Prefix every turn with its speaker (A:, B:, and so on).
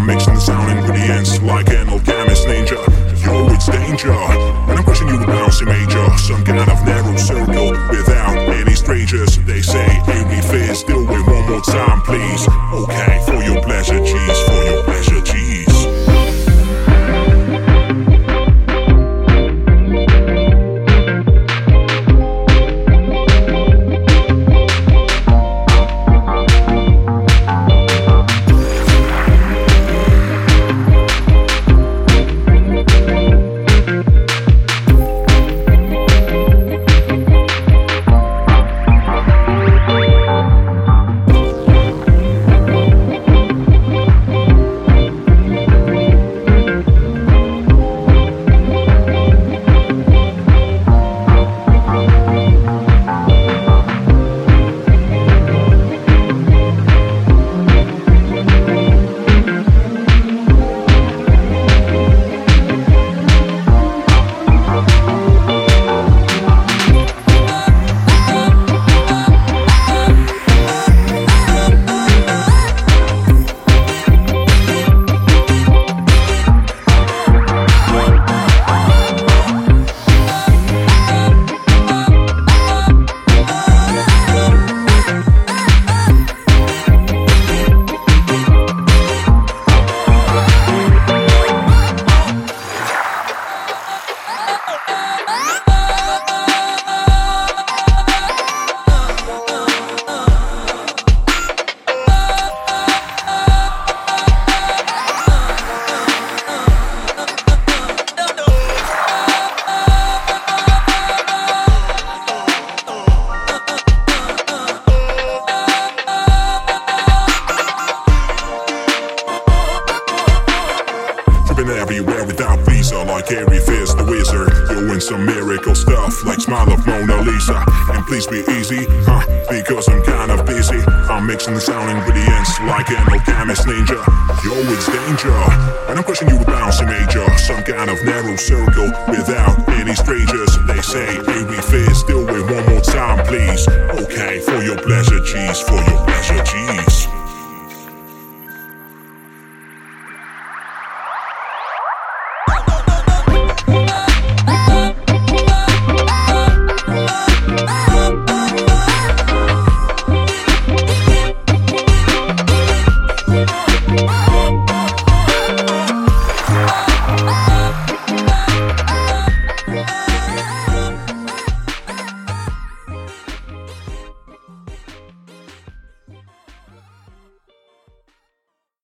A: I'm mixing the sound ingredients like an alchemist ninja. Yo, it's danger. When I'm crushing you with bouncy major, some kind of narrow circle without any strangers. They say, Harry Fizz, do it one more time, please. Okay, for your pleasure, Harry Fizz the Wizard. Doing some miracle stuff, like Smile of Mona Lisa. And please be easy, huh? Because I'm kind of busy. I'm mixing the sound ingredients like an alchemist ninja. Yo, it's danger. When I'm crushing you with bouncy major, some kind of narrow circle without any strangers. They say, Harry Fizz, do it one more time, please. Okay, for your pleasure, cheese, for your pleasure, cheese.